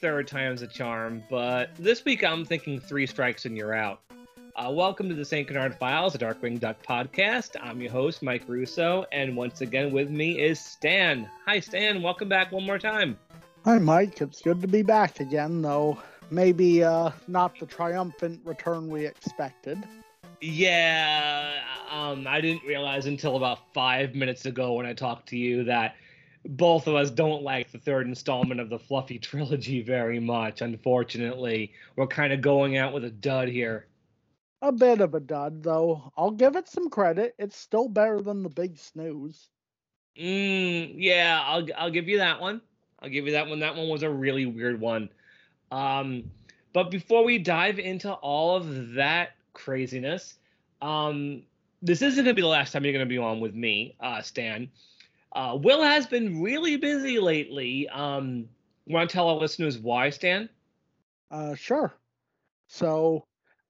third time's a charm, but this week I'm thinking three strikes and you're out. Uh, welcome to the St. Canard Files, a Darkwing Duck podcast. I'm your host, Mike Russo, and once again with me is Stan. Hi, Stan. Welcome back one more time. Hi, Mike. It's good to be back again, though maybe uh, not the triumphant return we expected. Yeah, um, I didn't realize until about five minutes ago when I talked to you that both of us don't like the third installment of the Fluffy trilogy very much. Unfortunately, we're kind of going out with a dud here. A bit of a dud, though. I'll give it some credit. It's still better than the big snooze. Mm, yeah, I'll I'll give you that one. I'll give you that one. That one was a really weird one. Um, but before we dive into all of that craziness, um, this isn't going to be the last time you're going to be on with me, uh, Stan. Uh, Will has been really busy lately. Um, Want to tell our listeners why, Stan? Uh, sure. So,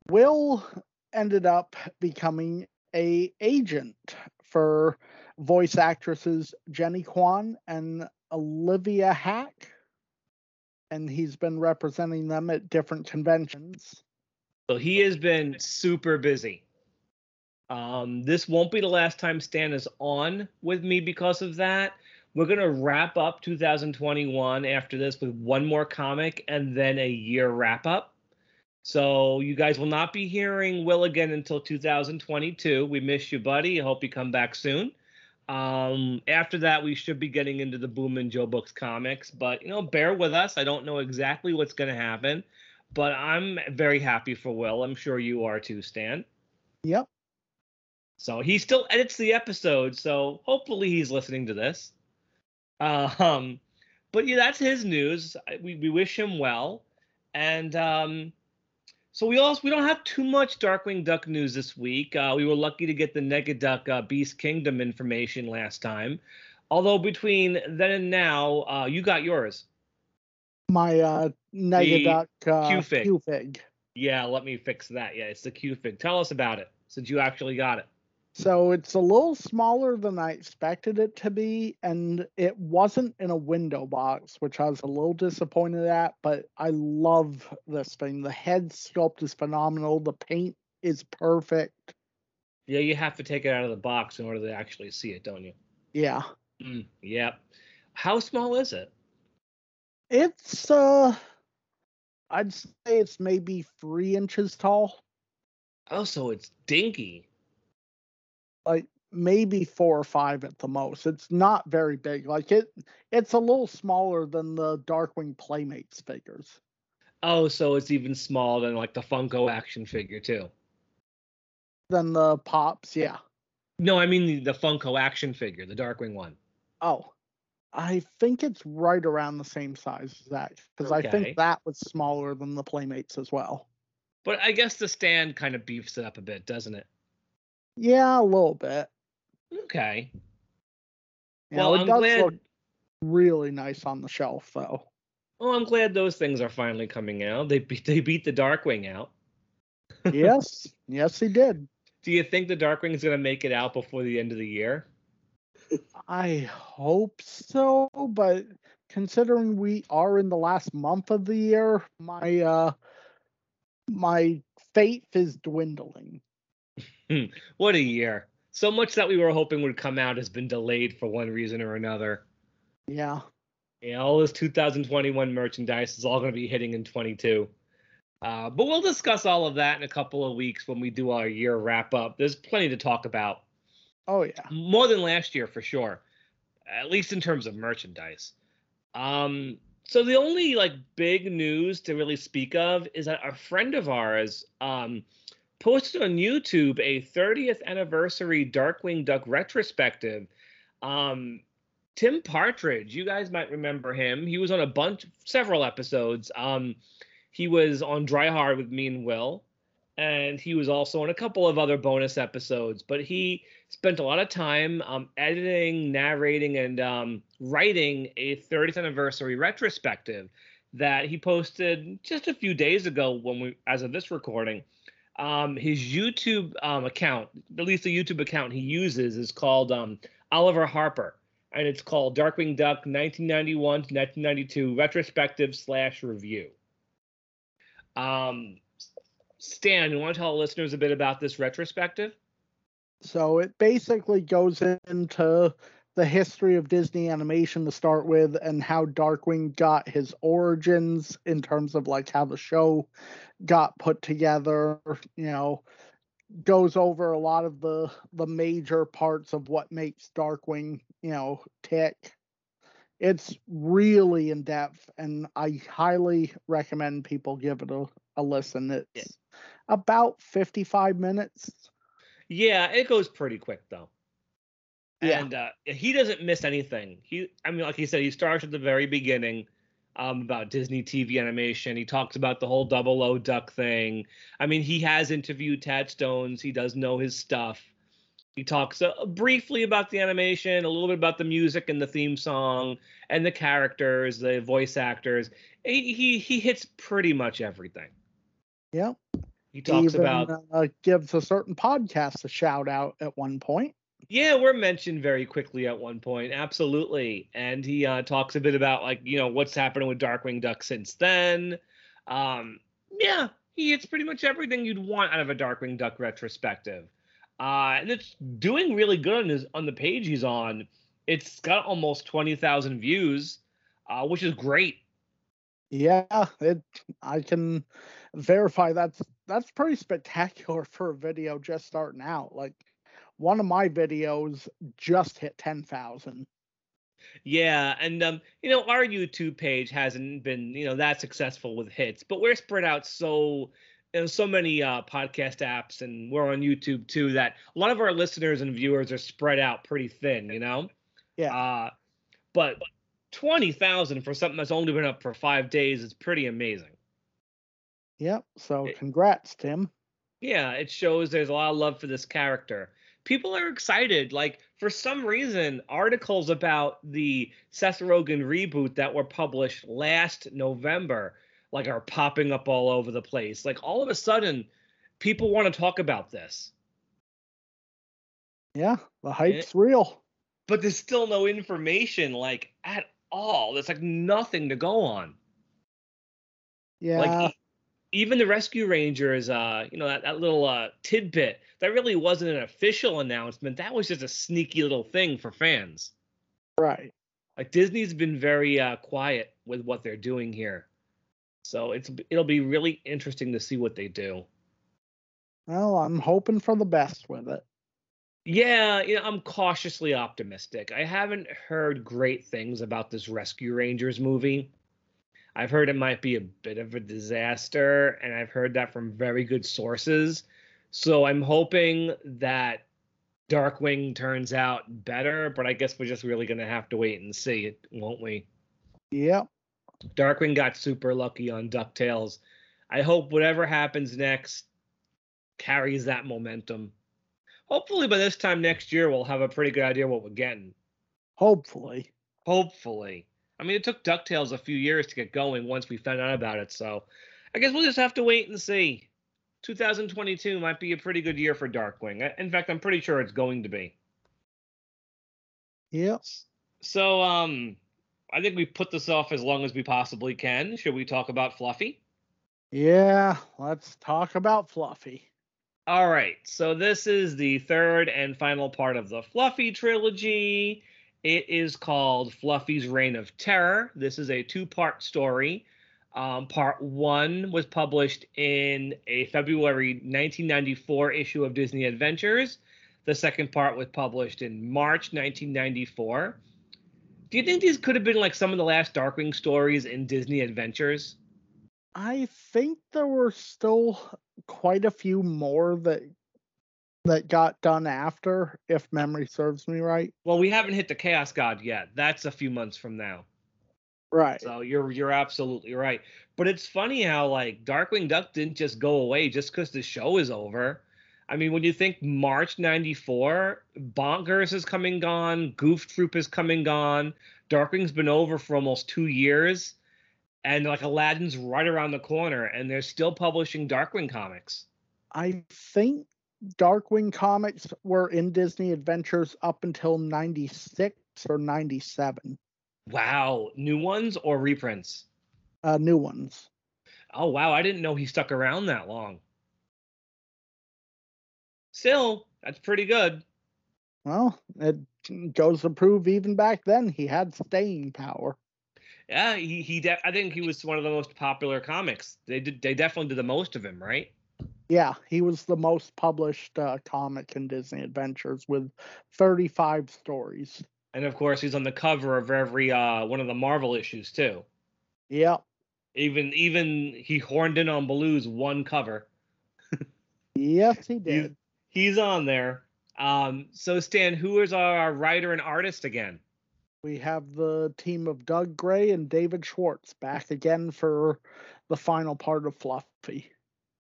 Will ended up becoming a agent for voice actresses Jenny Kwan and Olivia Hack and he's been representing them at different conventions. So he has been super busy. Um, this won't be the last time Stan is on with me because of that. We're going to wrap up 2021 after this with one more comic and then a year wrap up. So you guys will not be hearing Will again until 2022. We miss you, buddy. I hope you come back soon. Um, after that, we should be getting into the Boom and Joe Books comics, but you know, bear with us. I don't know exactly what's going to happen, but I'm very happy for Will. I'm sure you are too, Stan. Yep. So he still edits the episode, so hopefully he's listening to this. Uh, um, but yeah, that's his news. We we wish him well, and um, so we also we don't have too much Darkwing Duck news this week. Uh, we were lucky to get the Negaduck uh, Beast Kingdom information last time. Although between then and now, uh, you got yours. My uh, Negaduck uh, Q-Fig. Q-Fig. Yeah, let me fix that. Yeah, it's the Q-Fig. Tell us about it since you actually got it. So it's a little smaller than I expected it to be, and it wasn't in a window box, which I was a little disappointed at. But I love this thing. The head sculpt is phenomenal. The paint is perfect. Yeah, you have to take it out of the box in order to actually see it, don't you? Yeah. Mm, yep. How small is it? It's uh, I'd say it's maybe three inches tall. Oh, so it's dinky like maybe four or five at the most. It's not very big. Like it it's a little smaller than the Darkwing Playmates figures. Oh, so it's even smaller than like the Funko action figure too. Than the Pops, yeah. No, I mean the, the Funko action figure, the Darkwing one. Oh. I think it's right around the same size as that because okay. I think that was smaller than the Playmates as well. But I guess the stand kind of beefs it up a bit, doesn't it? Yeah, a little bit. Okay. You well, know, it I'm does glad... look really nice on the shelf, though. Well, I'm glad those things are finally coming out. They beat they beat the Darkwing out. yes, yes, he did. Do you think the Darkwing is going to make it out before the end of the year? I hope so, but considering we are in the last month of the year, my uh my faith is dwindling. Hmm. what a year. So much that we were hoping would come out has been delayed for one reason or another. Yeah. Yeah, all this 2021 merchandise is all going to be hitting in 22. Uh, but we'll discuss all of that in a couple of weeks when we do our year wrap up. There's plenty to talk about. Oh yeah. More than last year for sure. At least in terms of merchandise. Um, so the only like big news to really speak of is that a friend of ours, um, posted on YouTube a 30th anniversary Darkwing Duck retrospective. Um, Tim Partridge, you guys might remember him. He was on a bunch, several episodes. Um, he was on Dry Hard with me and Will, and he was also on a couple of other bonus episodes. But he spent a lot of time um, editing, narrating, and um, writing a 30th anniversary retrospective that he posted just a few days ago when we, as of this recording um, his YouTube um, account, at least the YouTube account he uses, is called um, Oliver Harper, and it's called Darkwing Duck 1991 to 1992 retrospective slash review. Um, Stan, you want to tell the listeners a bit about this retrospective? So it basically goes into the history of Disney animation to start with and how Darkwing got his origins in terms of like how the show got put together, you know, goes over a lot of the the major parts of what makes Darkwing, you know, tick. It's really in depth and I highly recommend people give it a, a listen. It's yeah. about 55 minutes. Yeah, it goes pretty quick though. Yeah. And uh, he doesn't miss anything. He, I mean, like he said, he starts at the very beginning um, about Disney TV animation. He talks about the whole Double O Duck thing. I mean, he has interviewed Tad Stones. He does know his stuff. He talks uh, briefly about the animation, a little bit about the music and the theme song, and the characters, the voice actors. He he, he hits pretty much everything. Yep. He talks Even, about uh, gives a certain podcast a shout out at one point. Yeah, we're mentioned very quickly at one point, absolutely. And he uh, talks a bit about like you know what's happening with Darkwing Duck since then. Um, yeah, he hits pretty much everything you'd want out of a Darkwing Duck retrospective, uh, and it's doing really good on his on the page he's on. It's got almost twenty thousand views, uh, which is great. Yeah, it. I can verify that's that's pretty spectacular for a video just starting out. Like one of my videos just hit 10,000. Yeah, and um, you know, our YouTube page hasn't been, you know, that successful with hits, but we're spread out so you know, so many uh, podcast apps, and we're on YouTube too. That a lot of our listeners and viewers are spread out pretty thin, you know. Yeah. Uh, but twenty thousand for something that's only been up for five days is pretty amazing. Yep. So congrats, Tim. Yeah, it shows there's a lot of love for this character people are excited. Like for some reason, articles about the Seth Rogen reboot that were published last November like are popping up all over the place. Like all of a sudden, people want to talk about this. Yeah, the eh. hype's it, real. But there's still no information like at all. There's like nothing to go on. Yeah. Like even the rescue rangers uh you know that, that little uh tidbit that really wasn't an official announcement. That was just a sneaky little thing for fans. Right. Like disney's been very uh quiet with what they're doing here. So it's it'll be really interesting to see what they do. Well i'm hoping for the best with it. Yeah, you know, I'm cautiously optimistic. I haven't heard great things about this Rescue Rangers movie. I've heard it might be a bit of a disaster, and I've heard that from very good sources. So I'm hoping that Darkwing turns out better, but I guess we're just really going to have to wait and see it, won't we? Yep. Darkwing got super lucky on DuckTales. I hope whatever happens next carries that momentum. Hopefully, by this time next year, we'll have a pretty good idea what we're getting. Hopefully. Hopefully. I mean, it took DuckTales a few years to get going once we found out about it. So I guess we'll just have to wait and see. 2022 might be a pretty good year for Darkwing. In fact, I'm pretty sure it's going to be. Yes. So, um, I think we put this off as long as we possibly can. Should we talk about Fluffy? Yeah, let's talk about Fluffy. All right. So, this is the third and final part of the Fluffy trilogy. It is called Fluffy's Reign of Terror. This is a two part story. Um, part one was published in a February 1994 issue of Disney Adventures. The second part was published in March 1994. Do you think these could have been like some of the last Darkwing stories in Disney Adventures? I think there were still quite a few more that that got done after, if memory serves me right. Well, we haven't hit the Chaos God yet. That's a few months from now. Right. So you're you're absolutely right. But it's funny how like Darkwing Duck didn't just go away just because the show is over. I mean, when you think March '94, Bonkers is coming gone, Goof Troop is coming gone, Darkwing's been over for almost two years, and like Aladdin's right around the corner, and they're still publishing Darkwing comics. I think Darkwing comics were in Disney Adventures up until 96 or 97. Wow, new ones or reprints? Uh, new ones. Oh wow, I didn't know he stuck around that long. Still, that's pretty good. Well, it goes to prove even back then he had staying power. Yeah, he he. De- I think he was one of the most popular comics. They did. They definitely did the most of him, right? Yeah, he was the most published uh, comic in Disney Adventures with 35 stories. And of course, he's on the cover of every uh, one of the Marvel issues too. Yep. Even even he horned in on Baloo's one cover. yes, he did. He's, he's on there. Um, so Stan, who is our writer and artist again? We have the team of Doug Gray and David Schwartz back again for the final part of Fluffy.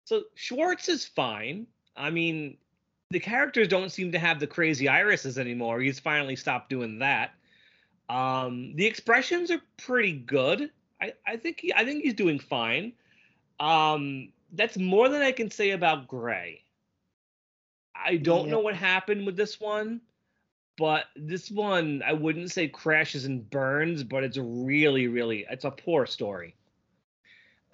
So Schwartz is fine. I mean, the characters don't seem to have the crazy irises anymore. He's finally stopped doing that. Um, the expressions are pretty good. I, I think he, I think he's doing fine. Um, that's more than I can say about Gray. I don't yeah. know what happened with this one, but this one I wouldn't say crashes and burns, but it's really, really it's a poor story.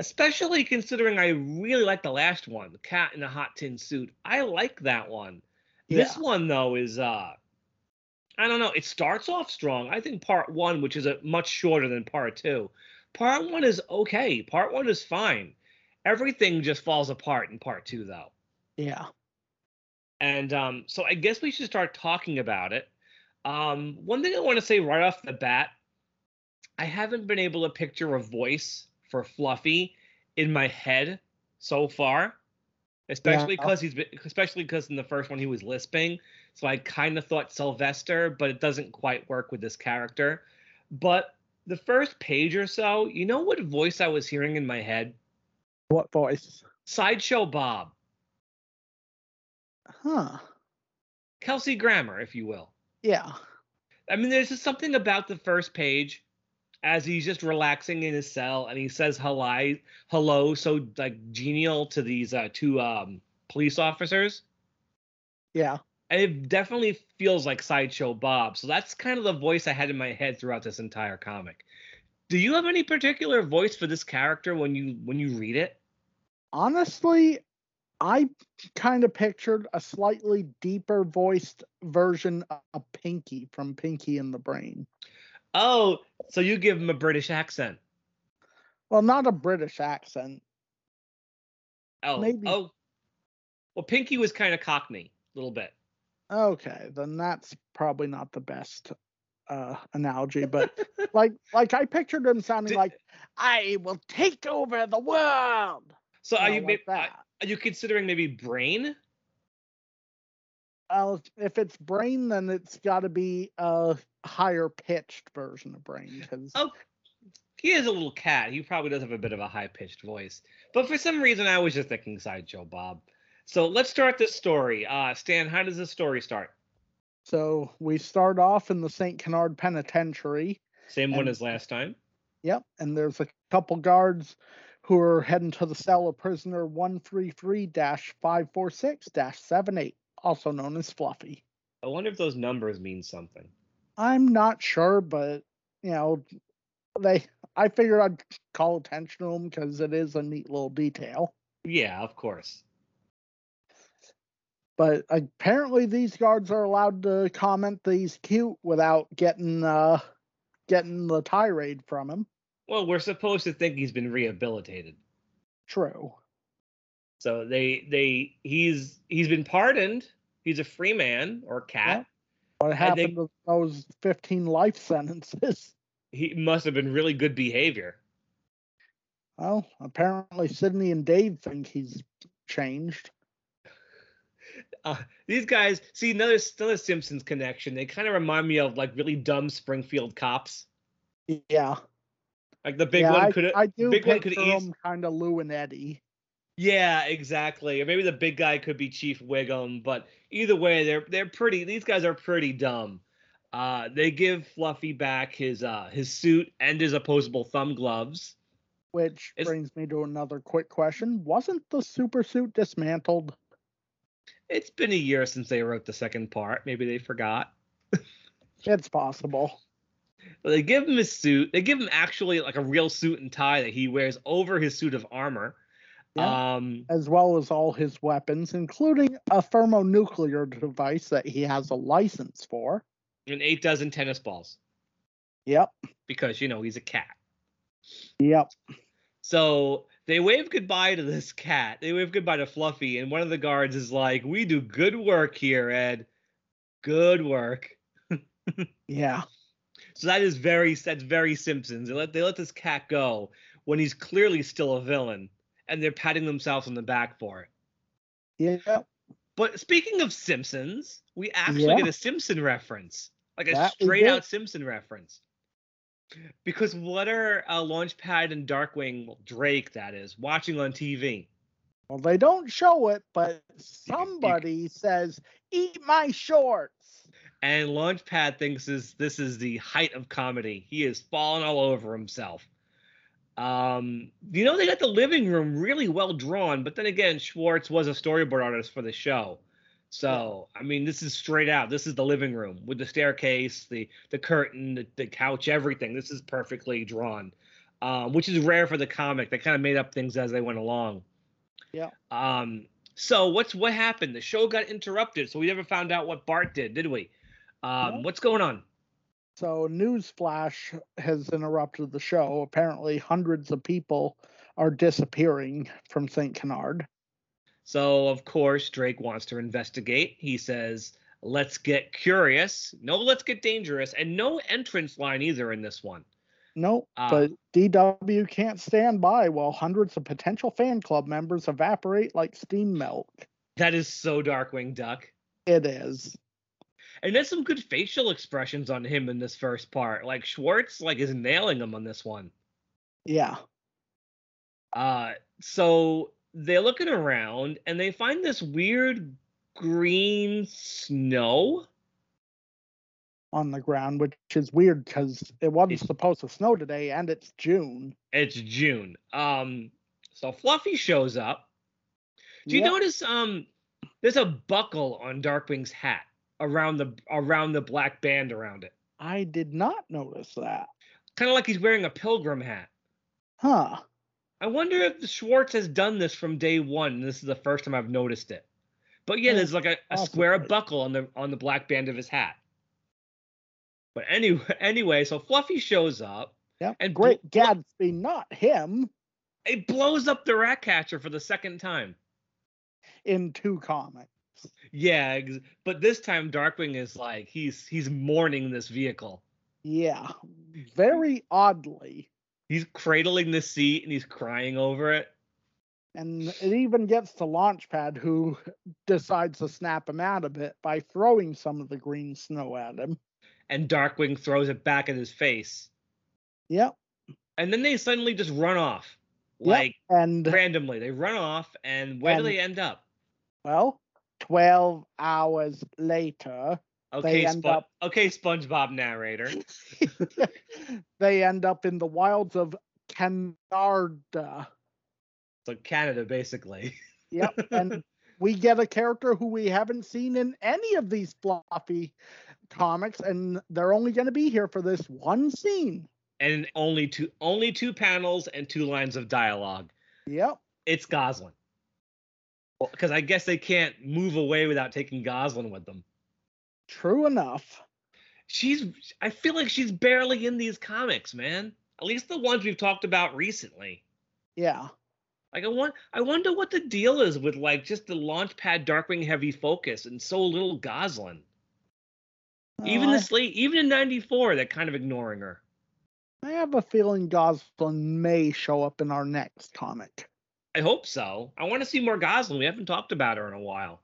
Especially considering I really like the last one, the cat in a hot tin suit. I like that one. Yeah. This one though is uh I don't know, it starts off strong. I think part one, which is a much shorter than part two. Part one is okay. Part one is fine. Everything just falls apart in part two though. Yeah. And um, so I guess we should start talking about it. Um, one thing I want to say right off the bat, I haven't been able to picture a voice for Fluffy in my head so far, especially because yeah. he's been, especially because in the first one he was lisping. So I kind of thought Sylvester, but it doesn't quite work with this character. But the first page or so, you know what voice I was hearing in my head? What voice? Sideshow Bob. Huh. Kelsey Grammer, if you will. Yeah. I mean, there's just something about the first page as he's just relaxing in his cell and he says hello, hello, so like genial to these uh, two um, police officers. Yeah. And it definitely feels like Sideshow Bob. So that's kind of the voice I had in my head throughout this entire comic. Do you have any particular voice for this character when you when you read it? Honestly, I kind of pictured a slightly deeper voiced version of Pinky from Pinky and the Brain. Oh, so you give him a British accent? Well, not a British accent. Oh, maybe. Oh, well, Pinky was kind of Cockney, a little bit. Okay, then that's probably not the best uh, analogy, but like, like I pictured him sounding Did, like, "I will take over the world." So are you, like that. Are you considering maybe Brain? Well, if it's Brain, then it's got to be a higher pitched version of Brain. Cause... Oh, he is a little cat. He probably does have a bit of a high pitched voice. But for some reason, I was just thinking Sideshow Bob. So let's start this story. Uh, Stan, how does this story start? So we start off in the St. Canard Penitentiary. Same one as last time. Yep, and there's a couple guards who are heading to the cell of prisoner 133-546-78, also known as Fluffy. I wonder if those numbers mean something. I'm not sure, but you know, they I figured I'd call attention to them because it is a neat little detail. Yeah, of course. But apparently these guards are allowed to comment these cute without getting uh getting the tirade from him. Well, we're supposed to think he's been rehabilitated. True. So they they he's he's been pardoned. He's a free man or cat. Yeah. What happened to those fifteen life sentences? He must have been really good behavior. Well, apparently Sidney and Dave think he's changed. Uh, these guys see another another Simpsons connection. They kind of remind me of like really dumb Springfield cops. Yeah. Like the big yeah, one could I, I do big one could kind of Lou and Eddie. Yeah, exactly. Or maybe the big guy could be Chief Wiggum, but either way, they're they're pretty. These guys are pretty dumb. Uh, they give Fluffy back his uh his suit and his opposable thumb gloves. Which it's, brings me to another quick question: Wasn't the super suit dismantled? It's been a year since they wrote the second part. Maybe they forgot. It's possible. They give him his suit. They give him actually like a real suit and tie that he wears over his suit of armor. Yeah. Um, As well as all his weapons, including a thermonuclear device that he has a license for. and eight dozen tennis balls Yep. because you know he's a cat. Yep. So they wave goodbye to this cat. They wave goodbye to Fluffy, and one of the guards is like, "We do good work here, Ed. Good work." Yeah. So that is very that's very Simpsons. They let they let this cat go when he's clearly still a villain, and they're patting themselves on the back for it. Yeah. But speaking of Simpsons, we actually Yeah. get a Simpson reference, like a That straight out. Simpson reference. Because what are uh, Launchpad and Darkwing, well, Drake, that is, watching on TV? Well, they don't show it, but somebody says, "Eat my shorts." And Launchpad thinks is this is the height of comedy. He is falling all over himself. Um, you know they got the living room really well drawn, but then again, Schwartz was a storyboard artist for the show. So I mean, this is straight out. This is the living room with the staircase, the the curtain, the, the couch, everything. This is perfectly drawn, um, which is rare for the comic. They kind of made up things as they went along. Yeah. Um. So what's what happened? The show got interrupted, so we never found out what Bart did, did we? Um, No. what's going on? So, Newsflash has interrupted the show. Apparently, hundreds of people are disappearing from St. Canard. So of course Drake wants to investigate. He says, "Let's get curious." No, let's get dangerous, and no entrance line either in this one. Nope, Ah. but DW can't stand by while hundreds of potential fan club members evaporate like steam milk. That is so Darkwing Duck. It is. And there's some good facial expressions on him in this first part. Like Schwartz, like is nailing him on this one. Yeah. Uh, so they're looking around and they find this weird green snow. On the ground, which is weird because it wasn't It's- supposed to snow today and it's June. It's June. Um, so Fluffy shows up. Do you Yep. notice um there's a buckle on Darkwing's hat around the around the black band around it. I did not notice that. Kind of like he's wearing a pilgrim hat. Huh. I wonder if Schwartz has done this from day one. and This is the first time I've noticed it. But yeah, Yeah, there's like a, a square possibly. buckle on the on the black band of his hat. But anyway, anyway, so Fluffy shows up. Yep. And Great bl- Gatsby, not him, It blows up the Ratcatcher for the second time. in two comics. Yeah, but this time Darkwing is like he's he's mourning this vehicle. Yeah. Very oddly. He's cradling the seat and he's crying over it. And it even gets to Launchpad, who decides to snap him out of it by throwing some of the green snow at him. And Darkwing throws it back at his face. Yep. And then they suddenly just run off. Yep. Like And, randomly. They run off and where do they end up? well, 12 hours later, Okay, end Spo- up- okay, SpongeBob narrator. they end up in the wilds of canada So Canada, basically. Yep. And we get a character who we haven't seen in any of these fluffy comics, and they're only going to be here for this one scene. And only two only two panels and two lines of dialogue. Yep. It's Gosalyn. Because I guess they can't move away without taking Gosalyn with them. True enough. She's I feel like she's barely in these comics, man. At least the ones we've talked about recently. Yeah. Like I want I wonder what the deal is with like just the Launchpad Darkwing heavy focus and so little Gosalyn. Even Uh, this late, even in '94, they're kind of ignoring her. I have a feeling Gosalyn may show up in our next comic. I hope so. I want to see more Gosalyn. We haven't talked about her in a while.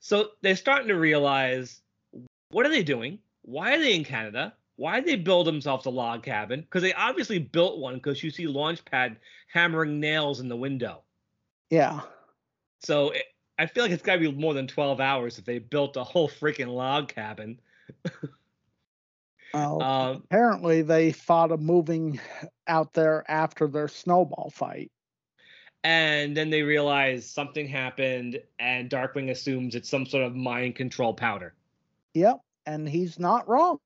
So they're starting to realize what are they doing? Why are they in Canada? Why did they build themselves a log cabin? Because they obviously built one because you see Launchpad hammering nails in the window. Yeah. So it, I feel like it's got to be more than 12 hours if they built a whole freaking log cabin. Well, Um, apparently they thought of moving out there after their snowball fight. And then they realize something happened, and Darkwing assumes it's some sort of mind control powder. Yep. and he's not wrong.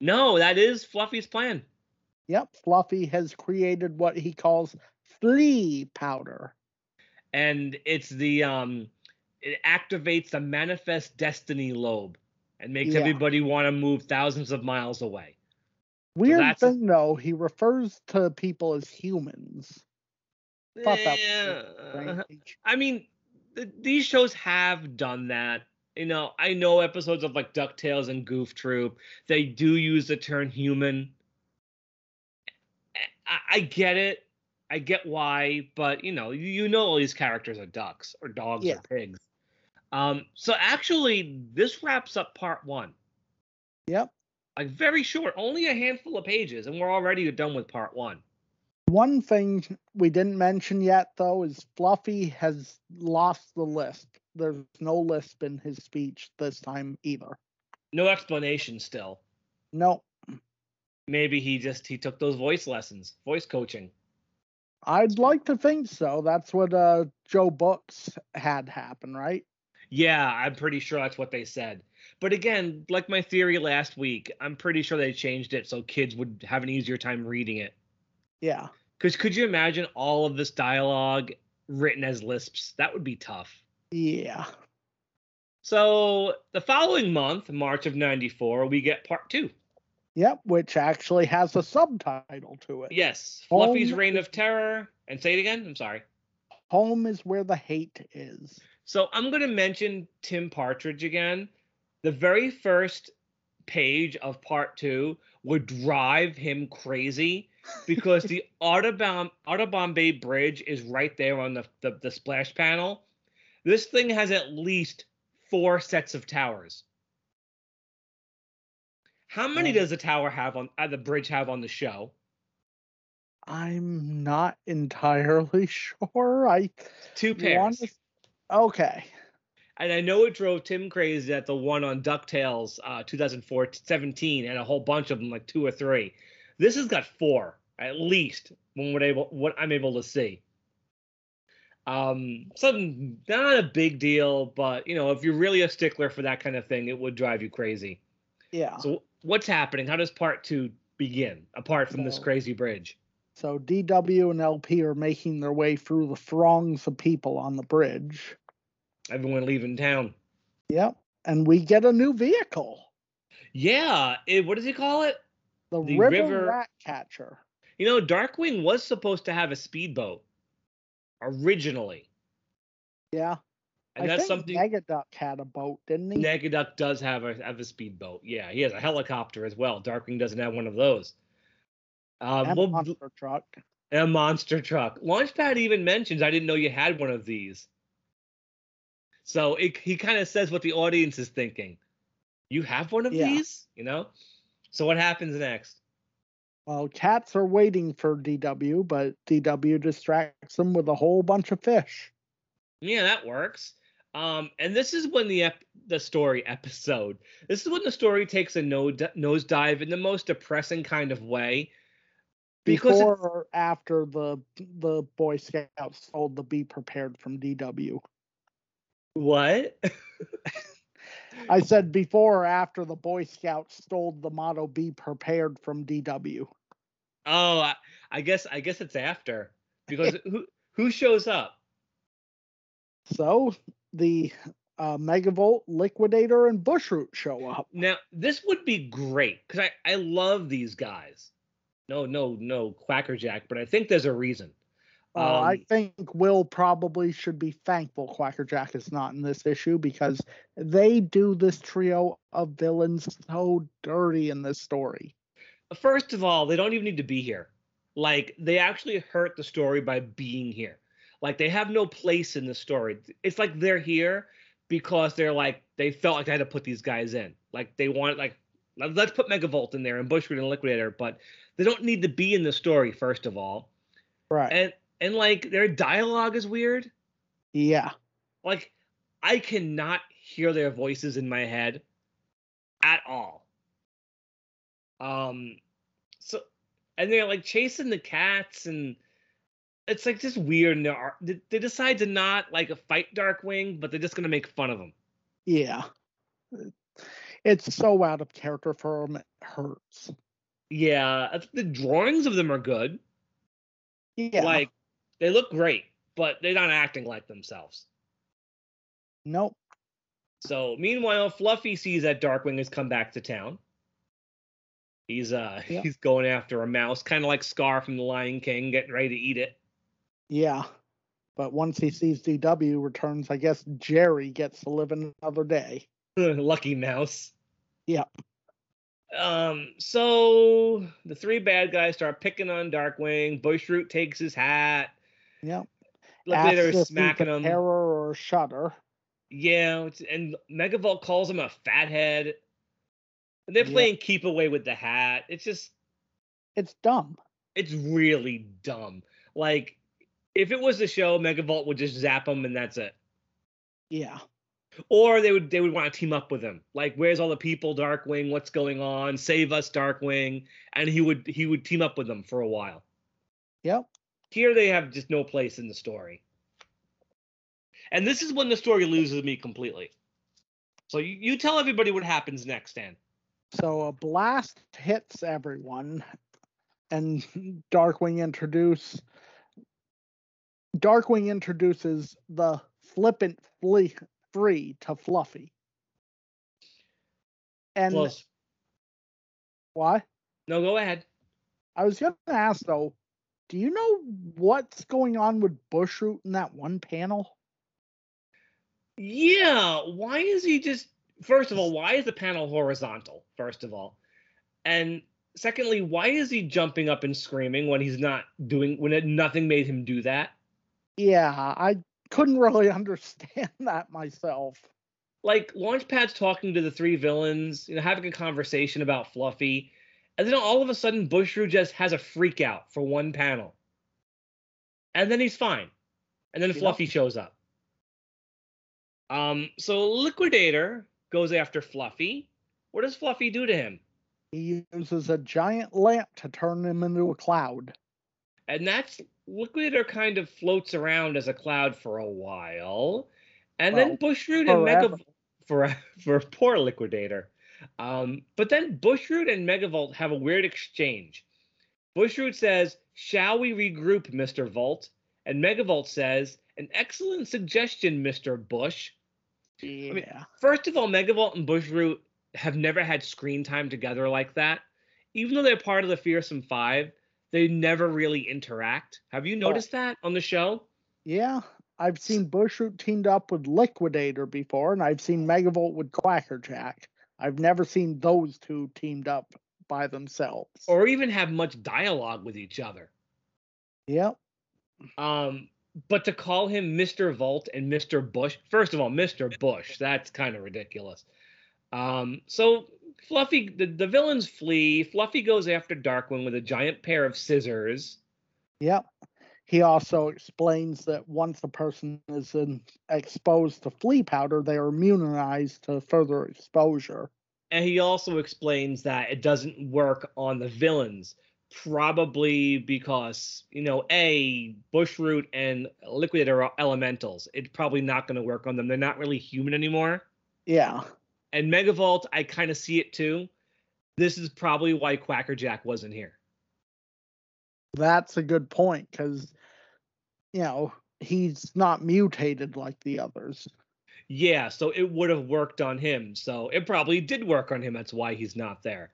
No, that is Fluffy's plan. Yep, Fluffy has created what he calls flea powder. And it's the um it activates the manifest destiny lobe and makes Yeah. everybody want to move thousands of miles away. Weird that's- thing though, he refers to people as humans. Thought Yeah. I mean, th- these shows have done that. You know, I know episodes of like DuckTales and Goof Troop, they do use the term human. I, I get it. I get why, but you know, you, you know all these characters are ducks or dogs Yeah. or pigs. Um, so actually, this wraps up part one. Yep. Like very short, only a handful of pages, and we're already done with part one. One thing we didn't mention yet though is Fluffy has lost the lisp. There's no lisp in his speech this time either. No explanation still. No, Maybe he just he took those voice lessons, voice coaching. I'd like to think so. That's what uh Joe Books had happen, right? Yeah, I'm pretty sure that's what they said. But again, like my theory last week, I'm pretty sure they changed it so kids would have an easier time reading it. Yeah. Because could you imagine all of this dialogue written as lisps? That would be tough. Yeah. So the following month, March of '94, we get part two. Yep, which actually has a subtitle to it. Yes, Fluffy's Home Reign of Terror. And say it again. I'm sorry. Home is where the hate is. So I'm going to mention Tim Partridge again. The very first page of part two would drive him crazy because the Audubon Audubon Bay Bridge is right there on the, the the splash panel. This thing has at least four sets of towers. How many Um, does the tower have on uh, the bridge have on the show? I'm not entirely sure. I Two pairs. Okay. And I know it drove Tim crazy at the one on DuckTales uh 2004 17 and a whole bunch of them, like two or three. This has got four, at least, when what able what I'm able to see. Um, something not a big deal, but you know, if you're really a stickler for that kind of thing, it would drive you crazy. Yeah. So what's happening? How does part two begin, apart from this crazy bridge? So DW and LP are making their way through the throngs of people on the bridge. Everyone leaving town. Yep. And we get a new vehicle. Yeah, it, what does he call it? The, The River, river- Rat Catcher. You know, Darkwing was supposed to have a speedboat originally. Yeah. And I that's think something Negaduck had a boat, didn't he? Negaduck does have a have a speedboat. Yeah, he has a helicopter as well. Darkwing doesn't have one of those. Um, and well, monster truck. a monster truck. Launchpad even mentions, "I didn't know you had one of these." So it, he kind of says what the audience is thinking. You have one of Yeah. these, you know. So what happens next? Well, cats are waiting for DW, but DW distracts them with a whole bunch of fish. Yeah, that works. Um, and this is when the ep- the story episode. This is when the story takes a no nosedive in the most depressing kind of way. Because Before or after the the Boy Scouts told the be prepared from DW. what? I said before or after the Boy Scouts stole the motto "Be prepared" from DW. oh, I, I guess I guess it's after because who who shows up? So the uh, Megavolt, Liquidator, and Bushroot show up. Now this would be great because I I love these guys. No, no, no, Quackerjack, but I think there's a reason. Uh, I Um, think Will probably should be thankful Quackerjack is not in this issue because they do this trio of villains so dirty in this story. First of all, they don't even need to be here. Like they actually hurt the story by being here. Like they have no place in the story. It's like they're here because they're like they felt like they had to put these guys in. Like they want like let- let's put Megavolt in there and Bushroot and Liquidator, but they don't need to be in the story first of all. Right. And and like their dialogue is weird. yeah. Like I cannot hear their voices in my head at all. Um so and they're like chasing the cats and it's like just weird and they're, they, decide to not like fight Darkwing, but they're just gonna make fun of him. Yeah. It's so out of character for him, it hurts. Yeah, the drawings of them are good. Yeah. Like they look great, but they're not acting like themselves. nope. So meanwhile, Fluffy sees that Darkwing has come back to town. He's uh Yeah. he's going after a mouse, kind of like Scar from the Lion King, getting ready to eat it. Yeah. But once he sees DW returns, I guess Jerry gets to live another day. Lucky mouse. Yeah. Um, so the three bad guys start picking on Darkwing. Bushroot takes his hat. Asks is if smacking him. Terror or Shudder. Yeah, it's- and Megavolt calls him a fathead. And they're Yeah. playing keep away with the hat. It's just It's dumb. it's really dumb. Like if it was the show, Megavolt would just zap him and that's it. Yeah. Or they would they would want to team up with him. Like, where's all the people, Darkwing? What's going on? Save us, Darkwing. And he would he would team up with them for a while. Yep. Here they have just no place in the story. And this is when the story loses me completely. So you, you tell everybody what happens next, Dan. So a blast hits everyone, and Darkwing introduce Darkwing introduces the flippant flea free to Fluffy. And Close. why? No, go ahead. I was gonna ask though, do you know what's going on with Bushroot in that one panel? Yeah, why is he just first of all, why is the panel horizontal? First of all. And secondly, why is he jumping up and screaming when he's not doing when it, nothing made him do that? Yeah, I couldn't really understand that myself. Like Launchpad's talking to the three villains, you know, having a conversation about Fluffy, and then all of a sudden Bushroot just has a freak out for one panel. And then he's fine. And then Yep. Fluffy shows up. Um, so Liquidator goes after Fluffy. What does Fluffy do to him? He uses a giant lamp to turn him into a cloud. And that's Liquidator kind of floats around as a cloud for a while. And then Well, Bushroot and Mega for for poor Liquidator. Um, but then Bushroot and Megavolt have a weird exchange. Bushroot says, "Shall we regroup, Mr. Volt?" And Megavolt says, "An excellent suggestion, Mr. Bush." Yeah. mean, First of all, Megavolt and Bushroot have never had screen time together like that. Even though they're part of the Fearsome Five, they never really interact. Have you Oh. noticed that on the show? yeah. I've seen Bushroot teamed up with Liquidator before, and I've seen Megavolt with Quackerjack. I've never seen those two teamed up by themselves. Or even have much dialogue with each other. yep. Um, but to call him Mr. Volt and Mr. Bush, first of all, Mr. Bush, that's kind of ridiculous. Um, so Fluffy, the, the villains flee. Fluffy goes after Darkwing with a giant pair of scissors. Yep. He also explains that once a person is in, exposed to flea powder, they are immunized to further exposure. And he also explains that it doesn't work on the villains, probably because, you know, A, Bushroot and Liquidator are elementals. It's probably not going to work on them. They're not really human anymore. Yeah. And Megavolt, I kind of see it too. This is probably why Quackerjack wasn't here. That's a good point because, you know, he's not mutated like the others. Yeah, so it would have worked on him. So it probably did work on him. That's why he's not there.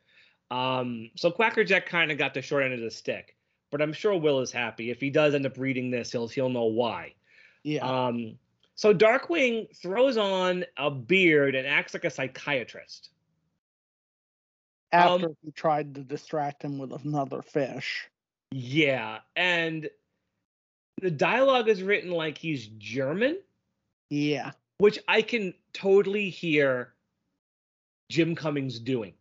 Um, so Quackerjack kind of got the short end of the stick. But I'm sure Will is happy. If he does end up reading this, he'll he'll know why. Yeah. Um, so Darkwing throws on a beard and acts like a psychiatrist. After um, he tried to distract him with another fish. Yeah, and the dialogue is written like he's German. Yeah. which I can totally hear Jim Cummings doing.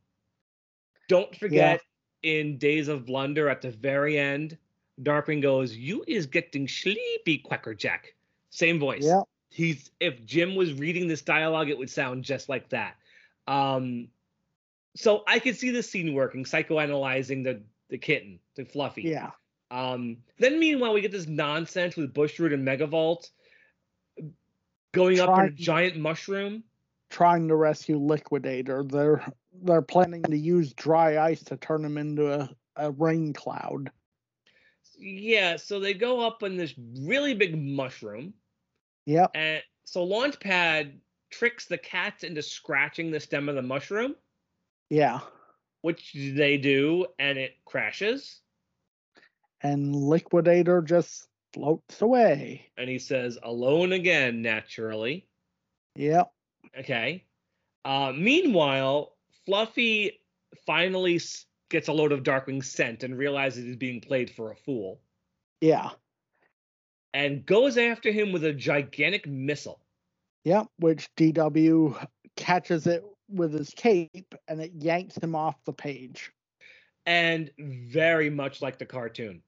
Don't forget in Days of Blunder at the very end, Darkwing goes, You is getting sleepy, Quackerjack. Same voice. Yeah. He's if Jim was reading this dialogue, it would sound just like that. Um so I could see this scene working, psychoanalyzing the the kitten, the fluffy. Yeah. Um, then meanwhile, we get this nonsense with Bushroot and Megavolt going up in a giant mushroom. trying to rescue Liquidator. They're they're planning to use dry ice to turn him into a, a rain cloud. Yeah, so they go up in this really big mushroom. Yep. And so Launchpad tricks the cats into scratching the stem of the mushroom, Yeah. which they do, and it crashes. And Liquidator just floats away. And he says, alone again, naturally. Yep. Okay. Uh, meanwhile, Fluffy finally gets a load of Darkwing scent and realizes he's being played for a fool Yeah. and goes after him with a gigantic missile. Yep. Which DW catches it with his cape and it yanks him off the page. And very much like the cartoon.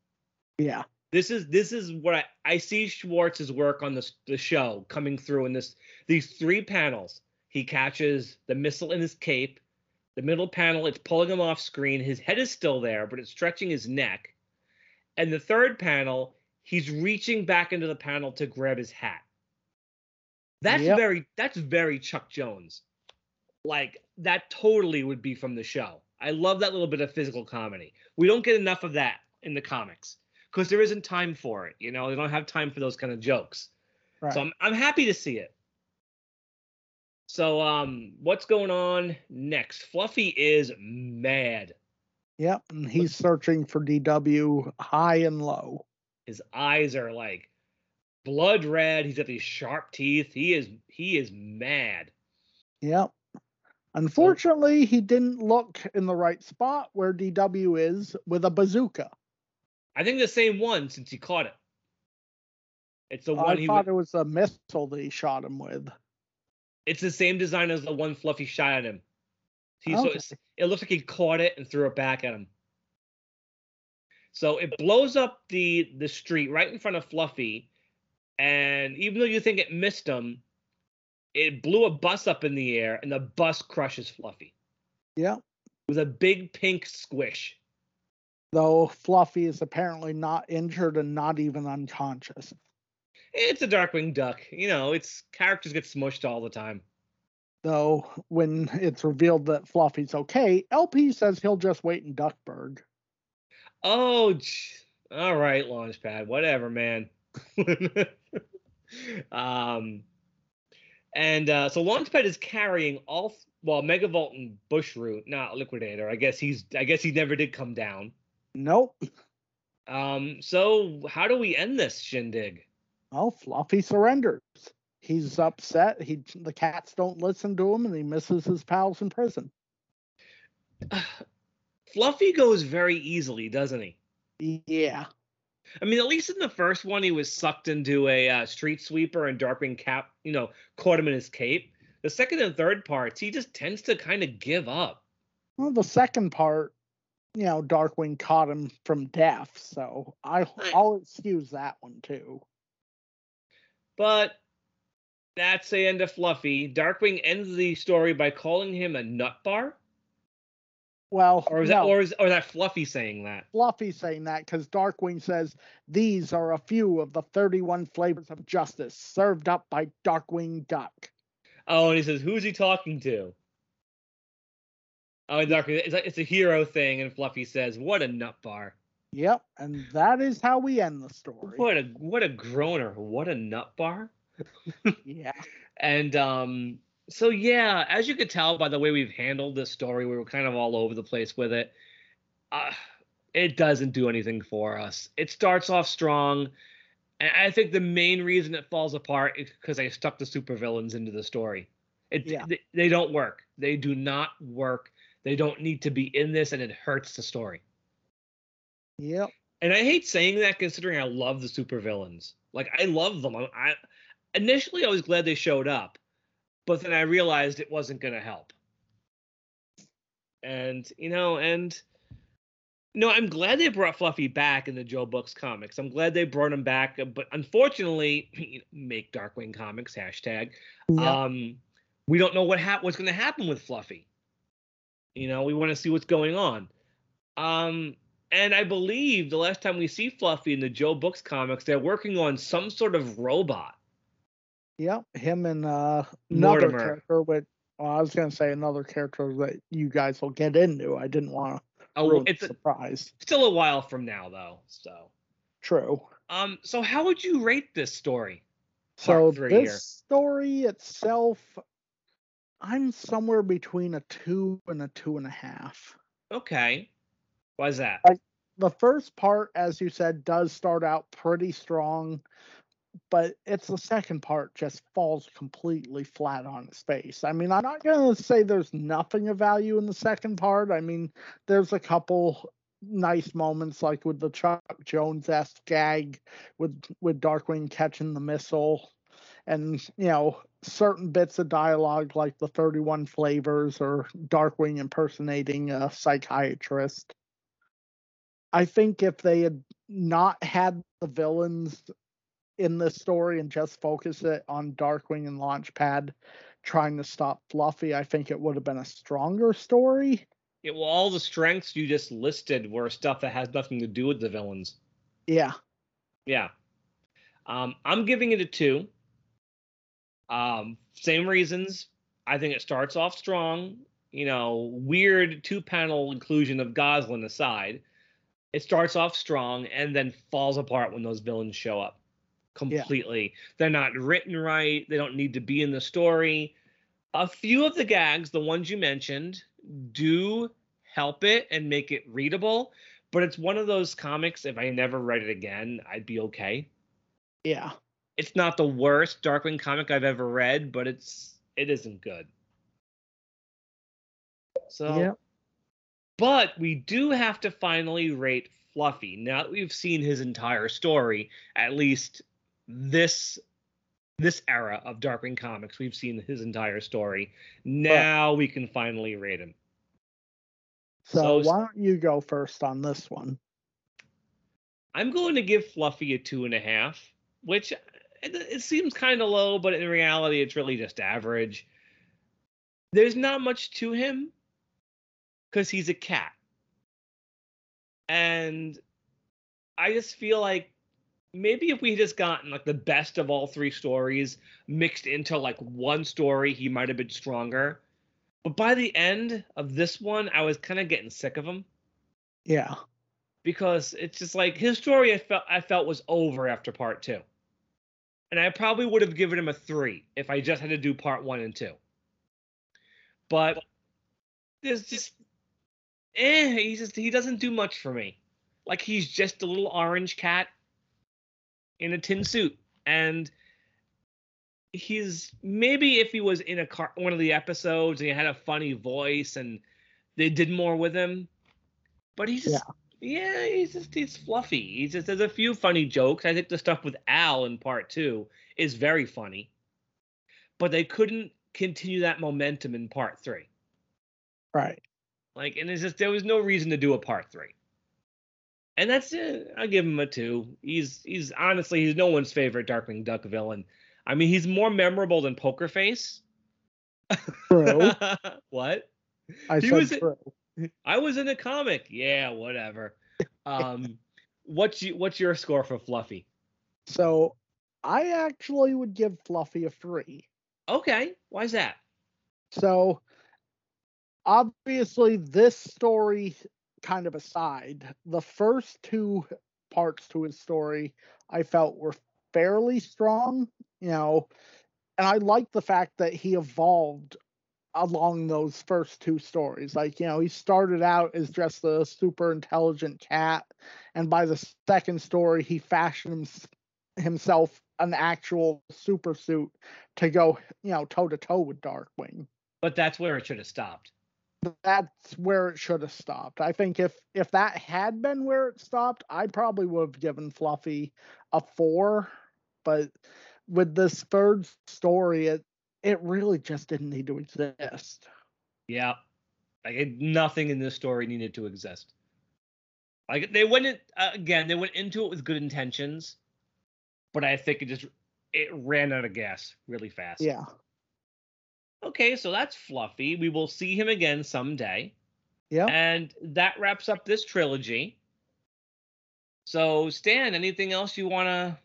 Yeah. This is this is what I, I see Schwartz's work on this the show coming through in this these three panels. He catches the missile in his cape. The middle panel, it's pulling him off screen. His head is still there, but it's stretching his neck. And the third panel, he's reaching back into the panel to grab his hat. That's Yep. very that's very Chuck Jones. Like that totally would be from the show. I love that little bit of physical comedy. We don't get enough of that in the comics because there isn't time for it. You know, they don't have time for those kind of jokes. Right. So I'm I'm happy to see it. So um, what's going on next? Fluffy is mad. Yep. And he's searching for DW high and low. His eyes are like blood red. He's got these sharp teeth. He is he is mad. Yep. Unfortunately, he didn't look in the right spot where DW is with a bazooka. I think the same one since he caught it. It's the one I he. thought w- it was a missile that he shot him with. It's the same design as the one Fluffy shot at him. He, so Okay. it's, it looks like he caught it and threw it back at him. So it blows up the the street right in front of Fluffy, and even though you think it missed him, it blew a bus up in the air, and the bus crushes Fluffy Yeah, with a big pink squish. Though Fluffy is apparently not injured and not even unconscious. It's a Darkwing Duck, you know. Its characters get smushed all the time. Though when it's revealed that Fluffy's okay, LP says he'll just wait in Duckburg. Oh, all right, Launchpad, whatever, man. um, and uh, so Launchpad is carrying all well, Megavolt and Bushroot, not Liquidator. I guess he's I guess he never did come down. Nope. Um, so how do we end this shindig? Well, Fluffy surrenders. He's upset. He the cats don't listen to him, and he misses his pals in prison. Fluffy goes very easily, doesn't he? Yeah. I mean, at least in the first one, he was sucked into a uh, street sweeper and Darkwing Cap, you know, caught him in his cape. The second and third parts, he just tends to kind of give up. Well, the second part, you know, Darkwing caught him from death, so I, I'll excuse that one too. But that's the end of Fluffy. Darkwing ends the story by calling him a nut bar, Well, or is no, that or is or is that Fluffy saying that? Fluffy saying that because Darkwing says these are a few of the 31 flavors of justice served up by Darkwing Duck. Oh, and he says, "Who's he talking to?" Oh, Darkwing, it's a, it's a hero thing, and Fluffy says, "What a nut bar! Yep, and that is how we end the story. What a what a groaner! What a nut bar!" Yeah. And um, so yeah, as you could tell by the way we've handled this story, we were kind of all over the place with it. Uh, it doesn't do anything for us. It starts off strong, and I think the main reason it falls apart is because they stuck the supervillains into the story. It, Yeah. they, they don't work. They do not work. They don't need to be in this, and it hurts the story. Yep. And I hate saying that considering I love the supervillains. Like I love them. I, I initially I was glad they showed up, but then I realized it wasn't going to help. And you know, and no, I'm glad they brought Fluffy back in the Joe Books comics. I'm glad they brought him back, but unfortunately, make Darkwing comics hashtag. Yep. Um, we don't know what hap- what's going to happen with Fluffy. You know, we want to see what's going on. Um, and I believe the last time we see Fluffy in the Joe Books comics, they're working on some sort of robot. Yep, him and uh, another Mortimer. character. With well, I was gonna say another character that you guys will get into. I didn't want to Oh, it's a, surprise. still a while from now though. So, True. um, so how would you rate this story? So this here. story itself, I'm somewhere between a two and a two and a half. Okay, why is that? the first part, as you said, does start out pretty strong, but it's the second part just falls completely flat on its face. I mean, I'm not going to say there's nothing of value in the second part. I mean, there's a couple nice moments like with the Chuck Jones esque gag with with Darkwing catching the missile and you know certain bits of dialogue like the 31 flavors or Darkwing impersonating a psychiatrist. I think if they had not had the villains in this story and just focus it on Darkwing and Launchpad trying to stop Fluffy, I think it would have been a stronger story. Yeah, well, all the strengths you just listed were stuff that has nothing to do with the villains. Yeah. Yeah. Um, I'm giving it a two. Um, same reasons. I think it starts off strong. You know, weird two panel inclusion of Gosalyn aside. It starts off strong and then falls apart when those villains show up completely. They're not written right. They don't need to be in the story. A few of the gags, the ones you mentioned, do help it and make it readable. But it's one of those comics, if I never read it again, I'd be okay. Yeah. It's not the worst Darkwing comic I've ever read, but it's it isn't good. So yeah. but we do have to finally rate Fluffy. Now that we've seen his entire story, at least this this era of Darkwing comics, we've seen his entire story. Now we can finally rate him. So, So- why don't you go first on this one? I'm going to give Fluffy a two and a half, which it, it seems kind of low, but in reality, it's really just average. There's not much to him because he's a cat. And I just feel like maybe if we had just gotten like the best of all three stories mixed into like one story, he might have been stronger. But by the end of this one, I was kind of getting sick of him Yeah. because it's just like his story I felt I felt was over after part two. And I probably would have given him a three if I just had to do part one and two. But there's just eh, he just he doesn't do much for me. Like he's just a little orange cat in a tin suit. And he's maybe if he was in a car one of the episodes and he had a funny voice and they did more with him. But he's just yeah, he's just he's fluffy. He's just there's a few funny jokes. I think the stuff with Al in part two is very funny, but they couldn't continue that momentum in part three. Right. Like, and it's just there was no reason to do a part three. And that's it. I'll give him a two. He's he's honestly he's no one's favorite Darkwing Duck villain. I mean, he's more memorable than Poker Face. True. what? I He said was- true. I was in a comic. Yeah, whatever. Um, what's you, what's your score for Fluffy? So I actually would give Fluffy a three. Okay, why's that? So obviously, this story kind of aside, the first two parts to his story I felt were fairly strong, you know, and I like the fact that he evolved along those first two stories. Like, you know, he started out as just a super intelligent cat, and by the second story, he fashioned hims- himself an actual super suit to go, you know, toe to toe with Darkwing But that's where it should have stopped. that's where it should have stopped. I think if if that had been where it stopped, I probably would have given Fluffy a four. But with this third story, it it really just didn't need to exist. Yeah, like nothing in this story needed to exist. Like they went in, uh, again, they went into it with good intentions, but I think it just it ran out of gas really fast. Yeah. Okay, so that's Fluffy. We will see him again someday. Yeah. And that wraps up this trilogy. So, Stan, anything else you want to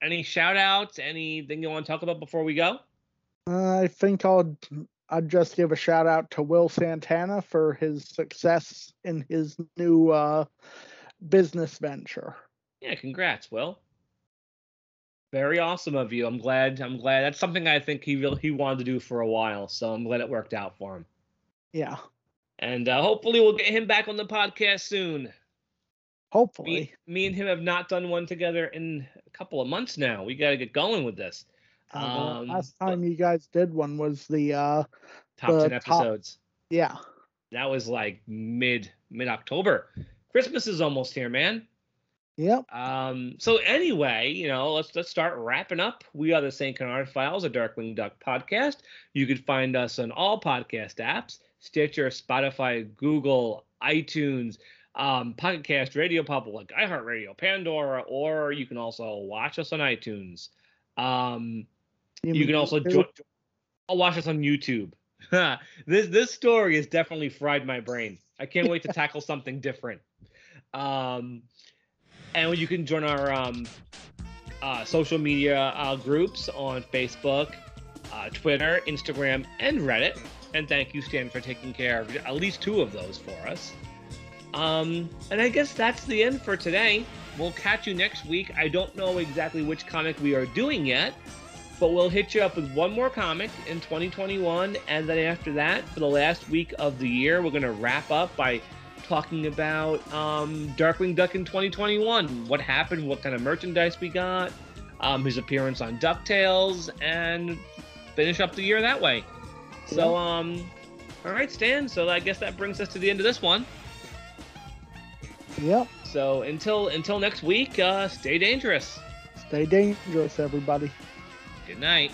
any shout outs? Anything you want to talk about before we go? I think I'll I'd just give a shout out to Will Santana for his success in his new uh, business venture. Yeah, congrats, Will. Very awesome of you. I'm glad. I'm glad. That's something I think he really he wanted to do for a while. So I'm glad it worked out for him. Yeah. And uh, hopefully we'll get him back on the podcast soon. Hopefully. Me, me, and him have not done one together in a couple of months now. We got to get going with this. Uh, um, last time you guys did one was the uh, top the 10 episodes. Top, yeah. That was like mid mid October. Christmas is almost here, man. Yep. Um, so anyway, you know, let's let's start wrapping up. We are the St. Canard Files, a Darkwing Duck podcast. You can find us on all podcast apps: Stitcher, Spotify, Google, iTunes, um, Pocket Cast, Radio Public, iHeartRadio, Pandora, or you can also watch us on iTunes. Um, you, you can also join, watch us on YouTube. this this story has definitely fried my brain. I can't wait to tackle something different. Um, and you can join our um, uh, social media uh, groups on Facebook, uh, Twitter, Instagram, and Reddit. And thank you, Stan, for taking care of at least two of those for us. Um, and I guess that's the end for today. We'll catch you next week. I don't know exactly which comic we are doing yet, but we'll hit you up with one more comic in 2021. And then after that, for the last week of the year, we're going to wrap up by talking about um, Darkwing Duck in 2021. What happened, what kind of merchandise we got, um, his appearance on DuckTales, and finish up the year that way. So, um, all right, Stan. So I guess that brings us to the end of this one. Yep. So until until next week, uh, stay dangerous. Stay dangerous, everybody. Good night.